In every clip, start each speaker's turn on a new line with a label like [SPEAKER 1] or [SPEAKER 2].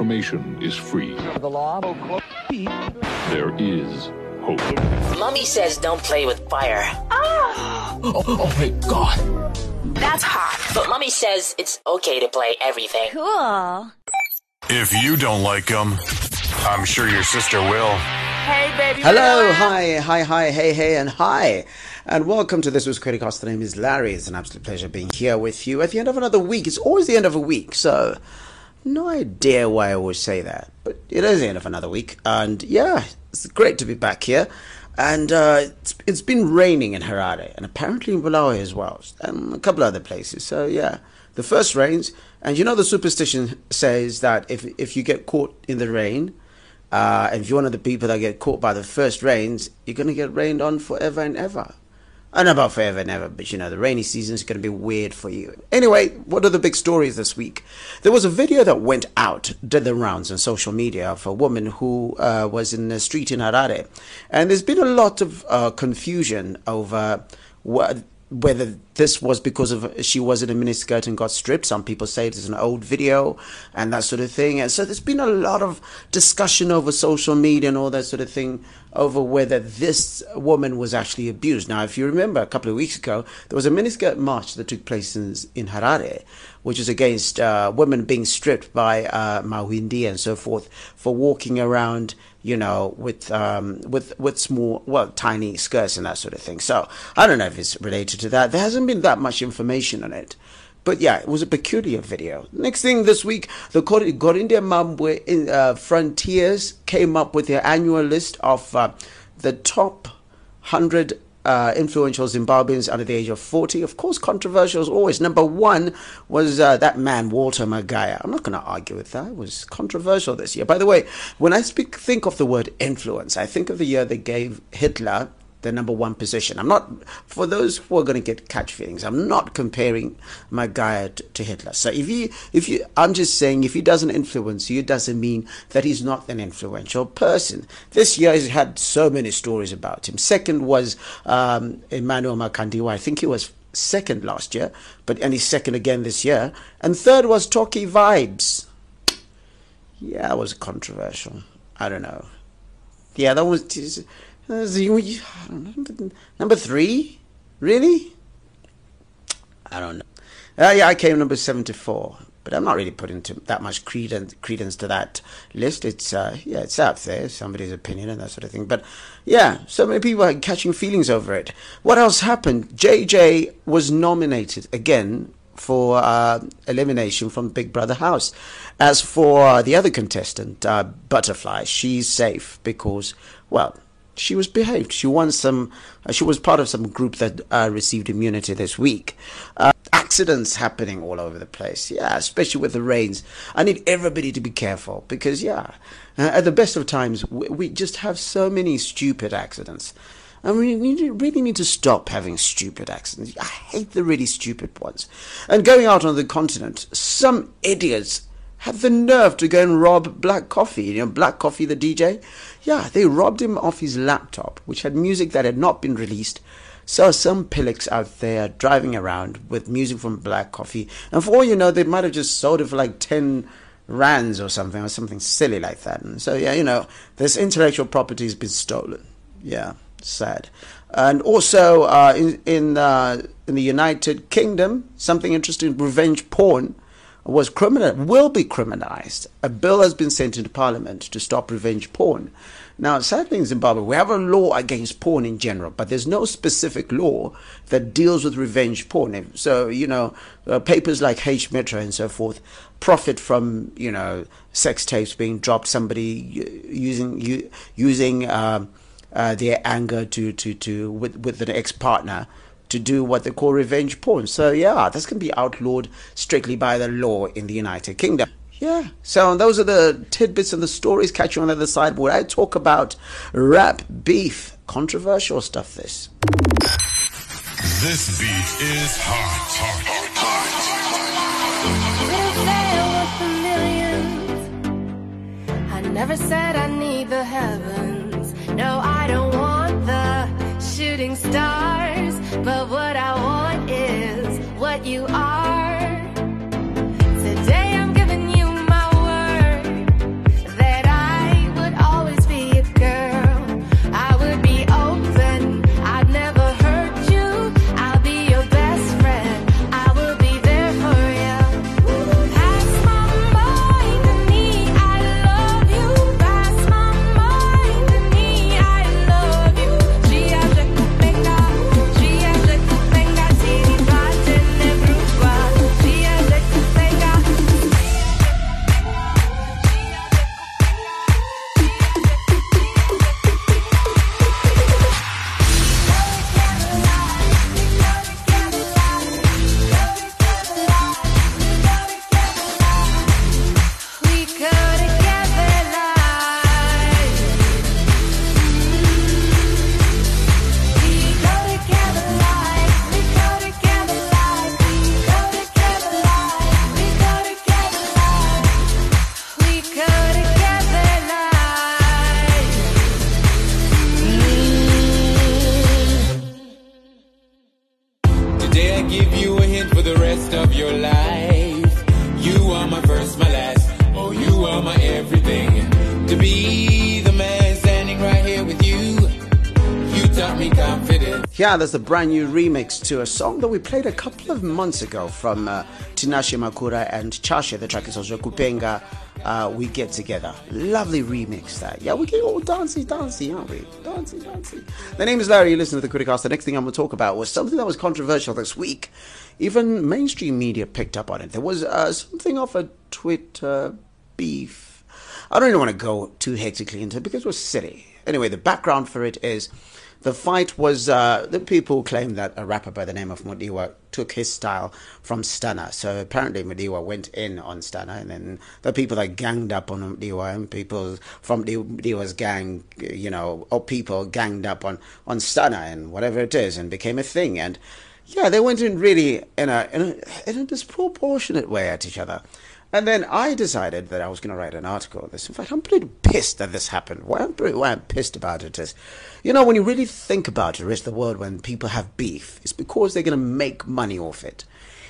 [SPEAKER 1] information is free.
[SPEAKER 2] The law.
[SPEAKER 1] There is hope.
[SPEAKER 3] Mummy says don't play with fire. Ah!
[SPEAKER 2] Oh, oh my god.
[SPEAKER 4] That's hot.
[SPEAKER 3] But Mummy says it's okay to play everything.
[SPEAKER 4] Cool.
[SPEAKER 5] If you don't like them, I'm sure your sister will.
[SPEAKER 4] Hey, baby.
[SPEAKER 6] Hello, hi, hi, hi, hey, hey, and hi. And welcome to This Was Criticast. The name is Larry. It's an absolute pleasure being here with you at the end of another week. It's always the end of a week, so no idea why I always say that, but it is the end of another week. And yeah, it's great to be back here. And uh, it's, it's been raining in Harare and apparently in Bulawayo as well, and a couple other places. So yeah, the first rains. And you know, the superstition says that if, if you get caught in the rain, uh, and if you're one of the people that get caught by the first rains, you're to get rained on forever and ever. I don't know about forever and ever, but you know, the rainy season is going to be weird for you. Anyway, what are the big stories this week? There was a video that went out, did the rounds on social media of a woman who uh, was in the street in Harare. And there's been a lot of uh, confusion over whether this was because of she was in a miniskirt and got stripped. Some people say it is an old video and that sort of thing. And so there's been a lot of discussion over social media and all that sort of thing over whether this woman was actually abused. Now, if you remember a couple of weeks ago, there was a miniskirt march that took place in, in Harare, which is against uh, women being stripped by uh, Mahindi and so forth for walking around you know, with um, with with small, well, tiny skirts and that sort of thing. So I don't know if it's related to that. There hasn't been that much information on it. But yeah, it was a peculiar video. Next thing this week, the Gorindia Mambwe in, uh, Frontiers came up with their annual list of uh, the top 100 uh, influential Zimbabweans under the age of 40. Of course, controversial as always. Number one was uh, that man, Walter Magaya. I'm not going to argue with that. It was controversial this year. By the way, when I speak, think of the word influence, I think of the year they gave Hitler the number one position. I'm not, for those who are going to get catch feelings, I'm not comparing my guy to, to, Hitler. So if you, if you, I'm just saying, if he doesn't influence you, it doesn't mean that he's not an influential person. This year he's had so many stories about him. Second was um, Emmanuel Makandiwa. I think he was second last year, but and he's second again this year. And third was Talkie Vibes. Yeah, it was controversial. I don't know. Yeah, that was. Number three? Really? I don't know. Uh, yeah, I came number 74, but I'm not really putting that much credence, credence to that list. It's, uh, yeah, it's out there, somebody's opinion and that sort of thing. But yeah, so many people are catching feelings over it. What else happened? JJ was nominated again for uh, elimination from Big Brother House. As for the other contestant, uh, Butterfly, she's safe because, well, she was behaved. She won some. Uh, she was part of some group that uh, received immunity this week. Uh, accidents happening all over the place. Yeah, especially with the rains. I need everybody to be careful because yeah, uh, at the best of times we, we, just have so many stupid accidents. And we need, really need to stop having stupid accidents. I hate the really stupid ones. And going out on the continent, some idiots had the nerve to go and rob Black Coffee. You know, Black Coffee, the DJ? Yeah, they robbed him of his laptop, which had music that had not been released. So some pillocks out there driving around with music from Black Coffee. And for all you know, they might have just sold it for like 10 rands or something, or something silly like that. And so, yeah, you know, this intellectual property has been stolen. Yeah, sad. And also uh, in in, uh, in the United Kingdom, something interesting: revenge porn was criminal will be criminalized. A bill has been sent into Parliament to stop revenge porn. Now, sadly, in Zimbabwe, we have a law against porn in general, but there's no specific law that deals with revenge porn. So, you know, uh, papers like H Metro and so forth profit from, you know, sex tapes being dropped, somebody using using uh, uh, their anger to to to with with an ex partner to do what they call revenge porn. So yeah, this can be outlawed strictly by the law in the United Kingdom. Yeah. So those are the tidbits and the stories. Catch you on the other side where I talk about rap beef, controversial stuff. This.
[SPEAKER 5] This beat is hot. hot, hot,
[SPEAKER 7] hot. I never said I need the heavens. No, I don't want the shooting stars. But what I want is what you are.
[SPEAKER 6] Yeah, that's a brand new remix to a song that we played a couple of months ago from uh, Tinashe Makura and Chashe. The track is also Kupenga. Uh, we get together. Lovely remix that. Yeah, we get all dancey, dancey, aren't we? Dancey, dancey. The name is Larry. You listen to the Criticast. The next thing I'm going to talk about was something that was controversial this week. Even mainstream media picked up on it. There was uh, something of a Twitter beef. I don't even want to go too hectically into it because was silly. Anyway, the background for it is the fight was uh, the people claim that a rapper by the name of Mudiwa took his style from Stunner. So apparently Mudiwa went in on Stunner, and then the people that ganged up on Mudiwa and people from Mudiwa's gang, you know, or people ganged up on on Stunner and whatever it is, and became a thing. And yeah, they went in really in a in a, in a disproportionate way at each other. And then I decided that I was going to write an article on this. In fact, I'm pretty pissed that this happened. Why I'm, pretty, why I'm pissed about it is, you know, when you really think about it, rest of the world, when people have beef, it's because they're going to make money off it.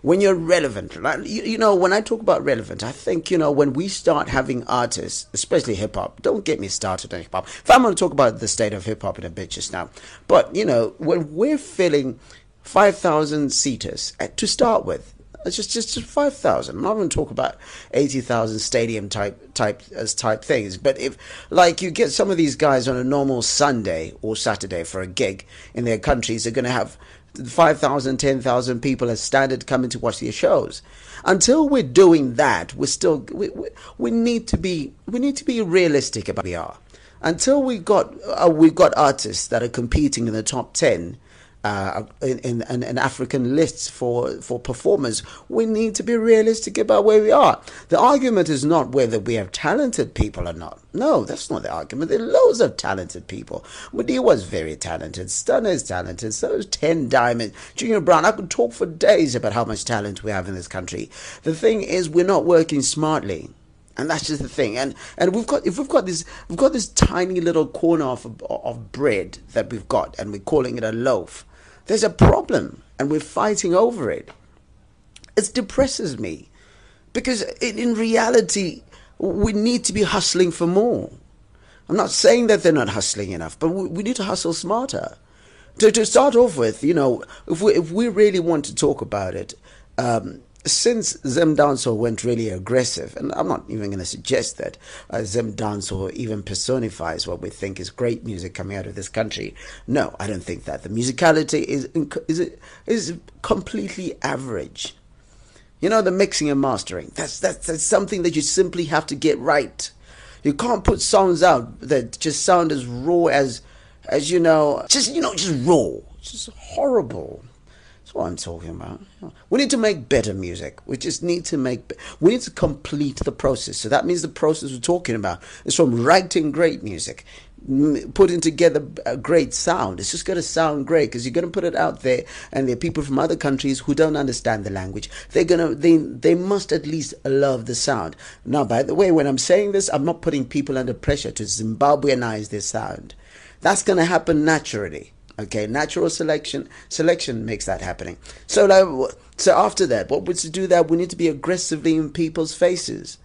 [SPEAKER 6] When you're relevant, like, you, you know, when I talk about relevant, I think, you know, when we start having artists, especially hip hop, don't get me started on hip hop. If I'm going to talk about the state of hip hop in a bit just now, but, you know, when we're filling 5,000 seaters uh, to start with, it's just just, just five thousand. I'm not going to talk about eighty thousand stadium type type as type things. But if like you get some of these guys on a normal Sunday or Saturday for a gig in their countries, they're going to have 5,000, 10,000 people as standard coming to watch their shows. Until we're doing that, we're still we, we, we need to be we need to be realistic about we are. Until we got uh, we've got artists that are competing in the top ten uh, in, in, in, African lists for, for performers, we need to be realistic about where we are. The argument is not whether we have talented people or not. No, that's not the argument. There are loads of talented people. Mudi was very talented. Stunner is talented. So is Tehn Diamond. Junior Brown. I could talk for days about how much talent we have in this country. The thing is, we're not working smartly and that's just the thing and and we've got if we've got this we've got this tiny little corner of of bread that we've got and we're calling it a loaf there's a problem and we're fighting over it. It depresses me because in reality, we need to be hustling for more. I'm not saying that they're not hustling enough, but we need to hustle smarter. To, to start off with, you know, if we, if we really want to talk about it, um, since Zim Dancehall went really aggressive, and I'm not even going to suggest that uh, Zim Dancehall even personifies what we think is great music coming out of this country. No, I don't think that. The musicality is is is completely average. You know, the mixing and mastering. That's, that's that's something that you simply have to get right. You can't put songs out that just sound as raw as as you know, just you know, just raw. Just horrible. What I'm talking about. We need to make better music. We just need to make. We need to complete the process. So that means the process we're talking about is from writing great music, putting together a great sound. It's just going to sound great because you're going to put it out there, and there are people from other countries who don't understand the language. They're gonna. They they must at least love the sound. Now, by the way, when I'm saying this, I'm not putting people under pressure to Zimbabweanize their sound. That's going to happen naturally. Okay, natural selection selection makes that happening. So, like, so after that, what would to do that? We need to be aggressively in people's faces.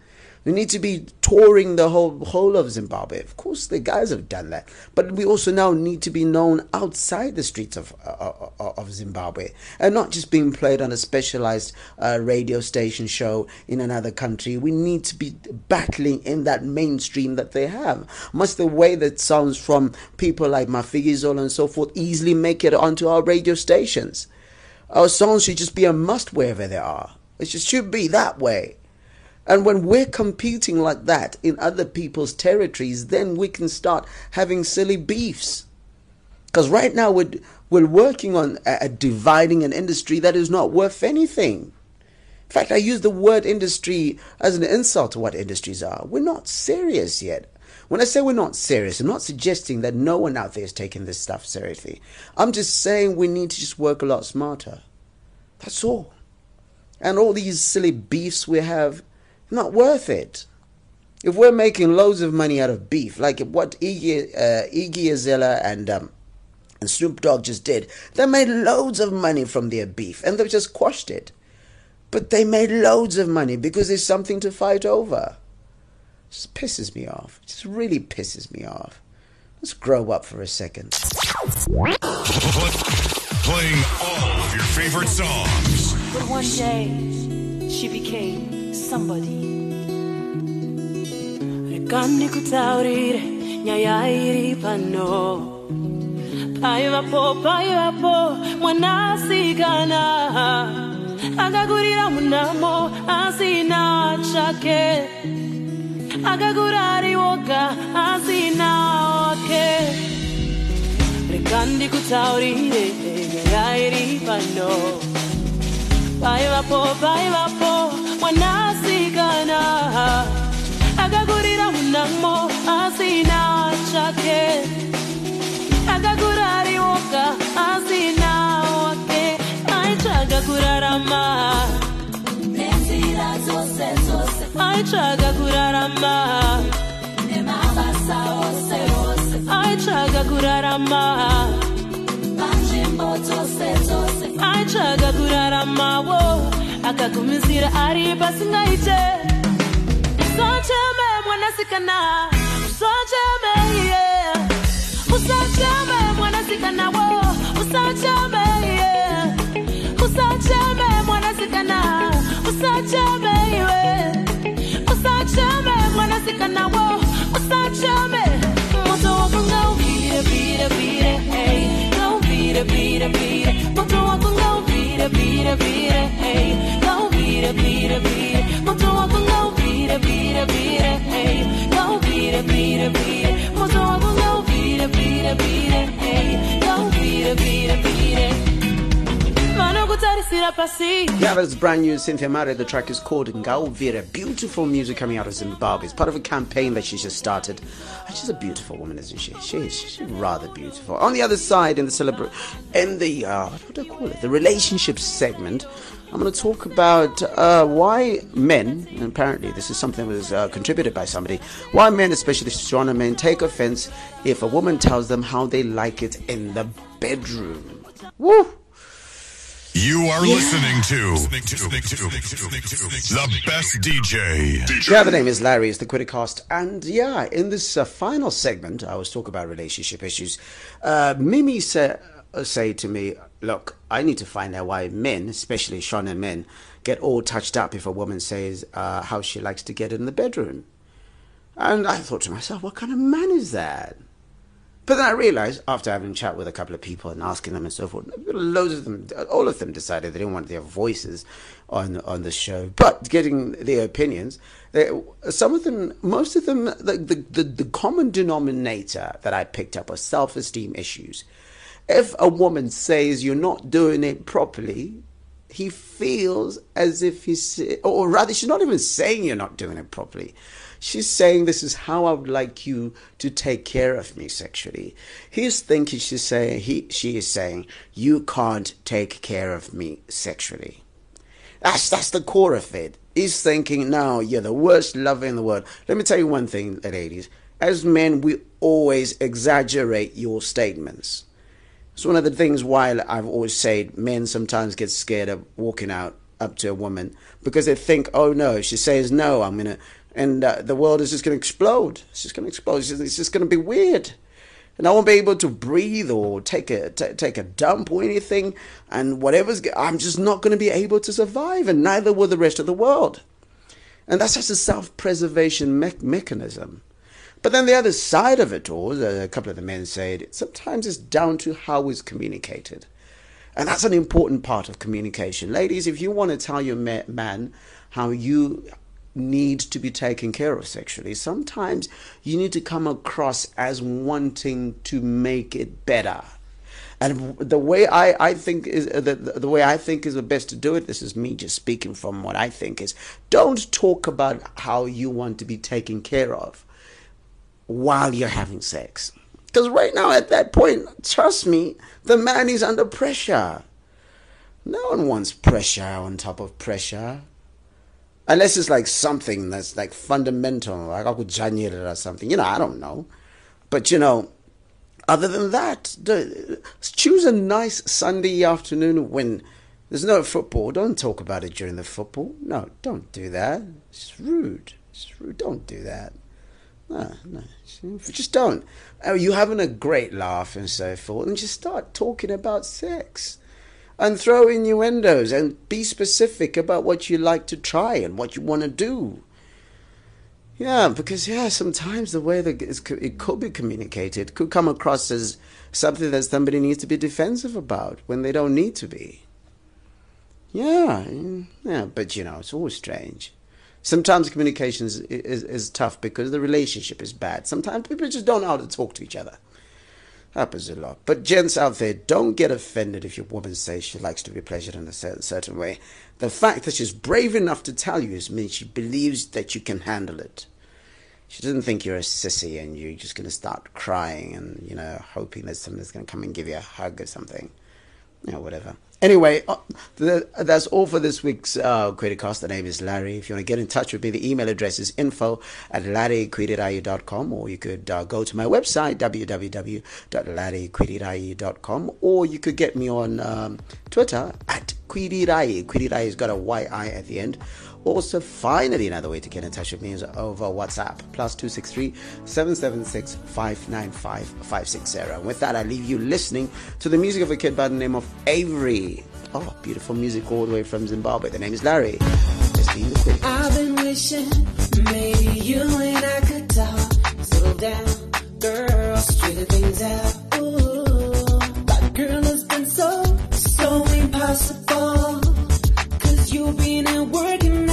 [SPEAKER 6] We need to be touring the whole whole of Zimbabwe. Of course, the guys have done that, but we also now need to be known outside the streets of uh, uh of Zimbabwe, and not just being played on a specialized uh, radio station show in another country. We need to be battling in that mainstream that they have. Must the way that songs from people like Mafikizolo and so forth easily make it onto our radio stations? Our songs should just be a must wherever they are. It just should be that way. And when we're competing like that in other people's territories, then we can start having silly beefs. Because right now we're, we're working on a, dividing an industry that is not worth anything. In fact, I use the word industry as an insult to what industries are. We're not serious yet. When I say we're not serious, I'm not suggesting that no one out there is taking this stuff seriously. I'm just saying we need to just work a lot smarter. That's all. And all these silly beefs we have, not worth it. If we're making loads of money out of beef, like what Iggy, uh, Iggy Azalea and um, and Snoop Dogg just did, they made loads of money from their beef, and they've just quashed it. But they made loads of money because there's something to fight over. It just pisses me off. It just really pisses me off. Let's grow up for a second.
[SPEAKER 5] Playing all of your favorite songs.
[SPEAKER 8] But one day, she became somebody. Rekani kutaurire nyaya iri pano. Paivapo, paivapo, mwanasikana. Akagurira munamo, asina chake. Akagura ari woga, asina wake. Rekandi kutaurire nyaya iri pano. Paivapo, paivapo, mwanasikana. Akagurira munamo, asina chake. Akagura ari woga, asina wake. Aichaga kurarama. Aichaga kurarama. Aichaga kurarama. Aichaga kurarama wo. Akagumizira ari pasingaite. Usacheme mwanasikana. Usacheme yeah. Usacheme mwanasikana wo. Usacheme yeah. Usacheme mwanasikana. Usacheme yeah. Usacheme mwanasikana wo. Ngauvire vire vire.
[SPEAKER 6] Yeah, that's brand new Cynthia Mare. The track is called Ngauvira. Beautiful music coming out of Zimbabwe. It's part of a campaign that she just started. She's a beautiful woman, isn't she? She is. She's rather beautiful. On the other side, in the celebra- in the uh, what do I call it? The relationship segment. I'm going to talk about uh, why men, and apparently this is something that was uh, contributed by somebody, why men, especially stronger men, take offense if a woman tells them how they like it in the bedroom. Woo!
[SPEAKER 5] You are listening to the best DJ.
[SPEAKER 6] Yeah, the name is Larry. It's the Criticast, and yeah, in this uh, final segment, I was talking about relationship issues. Uh, Mimi say, uh, say to me, "Look, I need to find out why men, especially Shona men, get all touched up if a woman says uh, how she likes to get in the bedroom." And I thought to myself, "What kind of man is that?" But then I realized, after having a chat with a couple of people and asking them and so forth, loads of them, all of them decided they didn't want their voices on on the show. But getting their opinions, they, some of them, most of them, the, the, the, the common denominator that I picked up was self esteem issues. If a woman says you're not doing it properly, he feels as if he's, or rather, she's not even saying you're not doing it properly. She's saying this is how I would like you to take care of me sexually. He's thinking she's saying he she is saying you can't take care of me sexually. That's that's the core of it. He's thinking, no, you're the worst lover in the world. Let me tell you one thing, ladies. As men, we always exaggerate your statements. It's one of the things why I've always said men sometimes get scared of walking out up to a woman because they think, oh no, she says no, I'm gonna, and uh, the world is just gonna explode. It's just gonna explode. It's just, just gonna be weird, and I won't be able to breathe or take a t- take a dump or anything. And whatever's, I'm just not gonna be able to survive, and neither will the rest of the world. And that's just a self-preservation me- mechanism. But then the other side of it all, a couple of the men said, sometimes it's down to how it's communicated. And that's an important part of communication. Ladies, if you want to tell your ma- man how you need to be taken care of sexually, sometimes you need to come across as wanting to make it better. And the way I, I think is uh, the, the way I think is the best to do it. This is me just speaking from what I think is. Don't talk about how you want to be taken care of while you're having sex. Because right now, at that point, trust me, the man is under pressure. No one wants pressure on top of pressure. Unless it's like something that's like fundamental, like oh, could or something. You know, I don't know. But you know, other than that, choose a nice Sunday afternoon when there's no football. Don't talk about it during the football. No, don't do that. It's rude. It's rude. Don't do that. No, no, just don't. Oh, you having a great laugh and so forth, and just start talking about sex, and throw innuendos and be specific about what you like to try and what you want to do. Yeah, because yeah, sometimes the way that it could be communicated could come across as something that somebody needs to be defensive about when they don't need to be. Yeah, yeah, but you know, it's always strange. Sometimes communication is, is, is tough because the relationship is bad. Sometimes people just don't know how to talk to each other. Happens a lot. But gents out there, don't get offended if your woman says she likes to be pleasured in a certain way. The fact that she's brave enough to tell you means she believes that you can handle it. She doesn't think you're a sissy and you're just going to start crying and, you know, hoping that somebody's going to come and give you a hug or something. Know, whatever. Anyway, uh, that's all for this week's uh, Criticast. The name is Larry. If you want to get in touch with me, the email address is info at larryquidirayu.com or you could uh, go to my website, www.larryquidirayu.com or you could get me on um, Twitter at Quidirai. Quidirai has got a Y-I at the end also, finally, another way to get in touch with me is over WhatsApp, plus 263 776 595 560. And with that, I leave you listening to the music of a kid by the name of Avery. Oh, beautiful music all the way from Zimbabwe. The name is Larry. Just being the quick.
[SPEAKER 9] I've been wishing maybe you and I could talk. Slow down, girl, things out. Ooh, but girl, it's been so, so impossible. Cause you've been at work and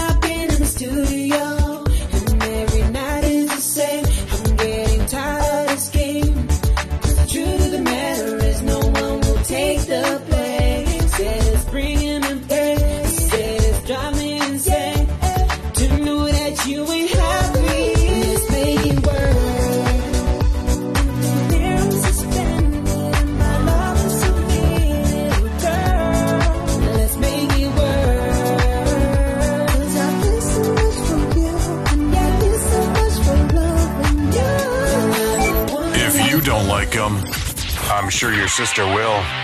[SPEAKER 5] sister will.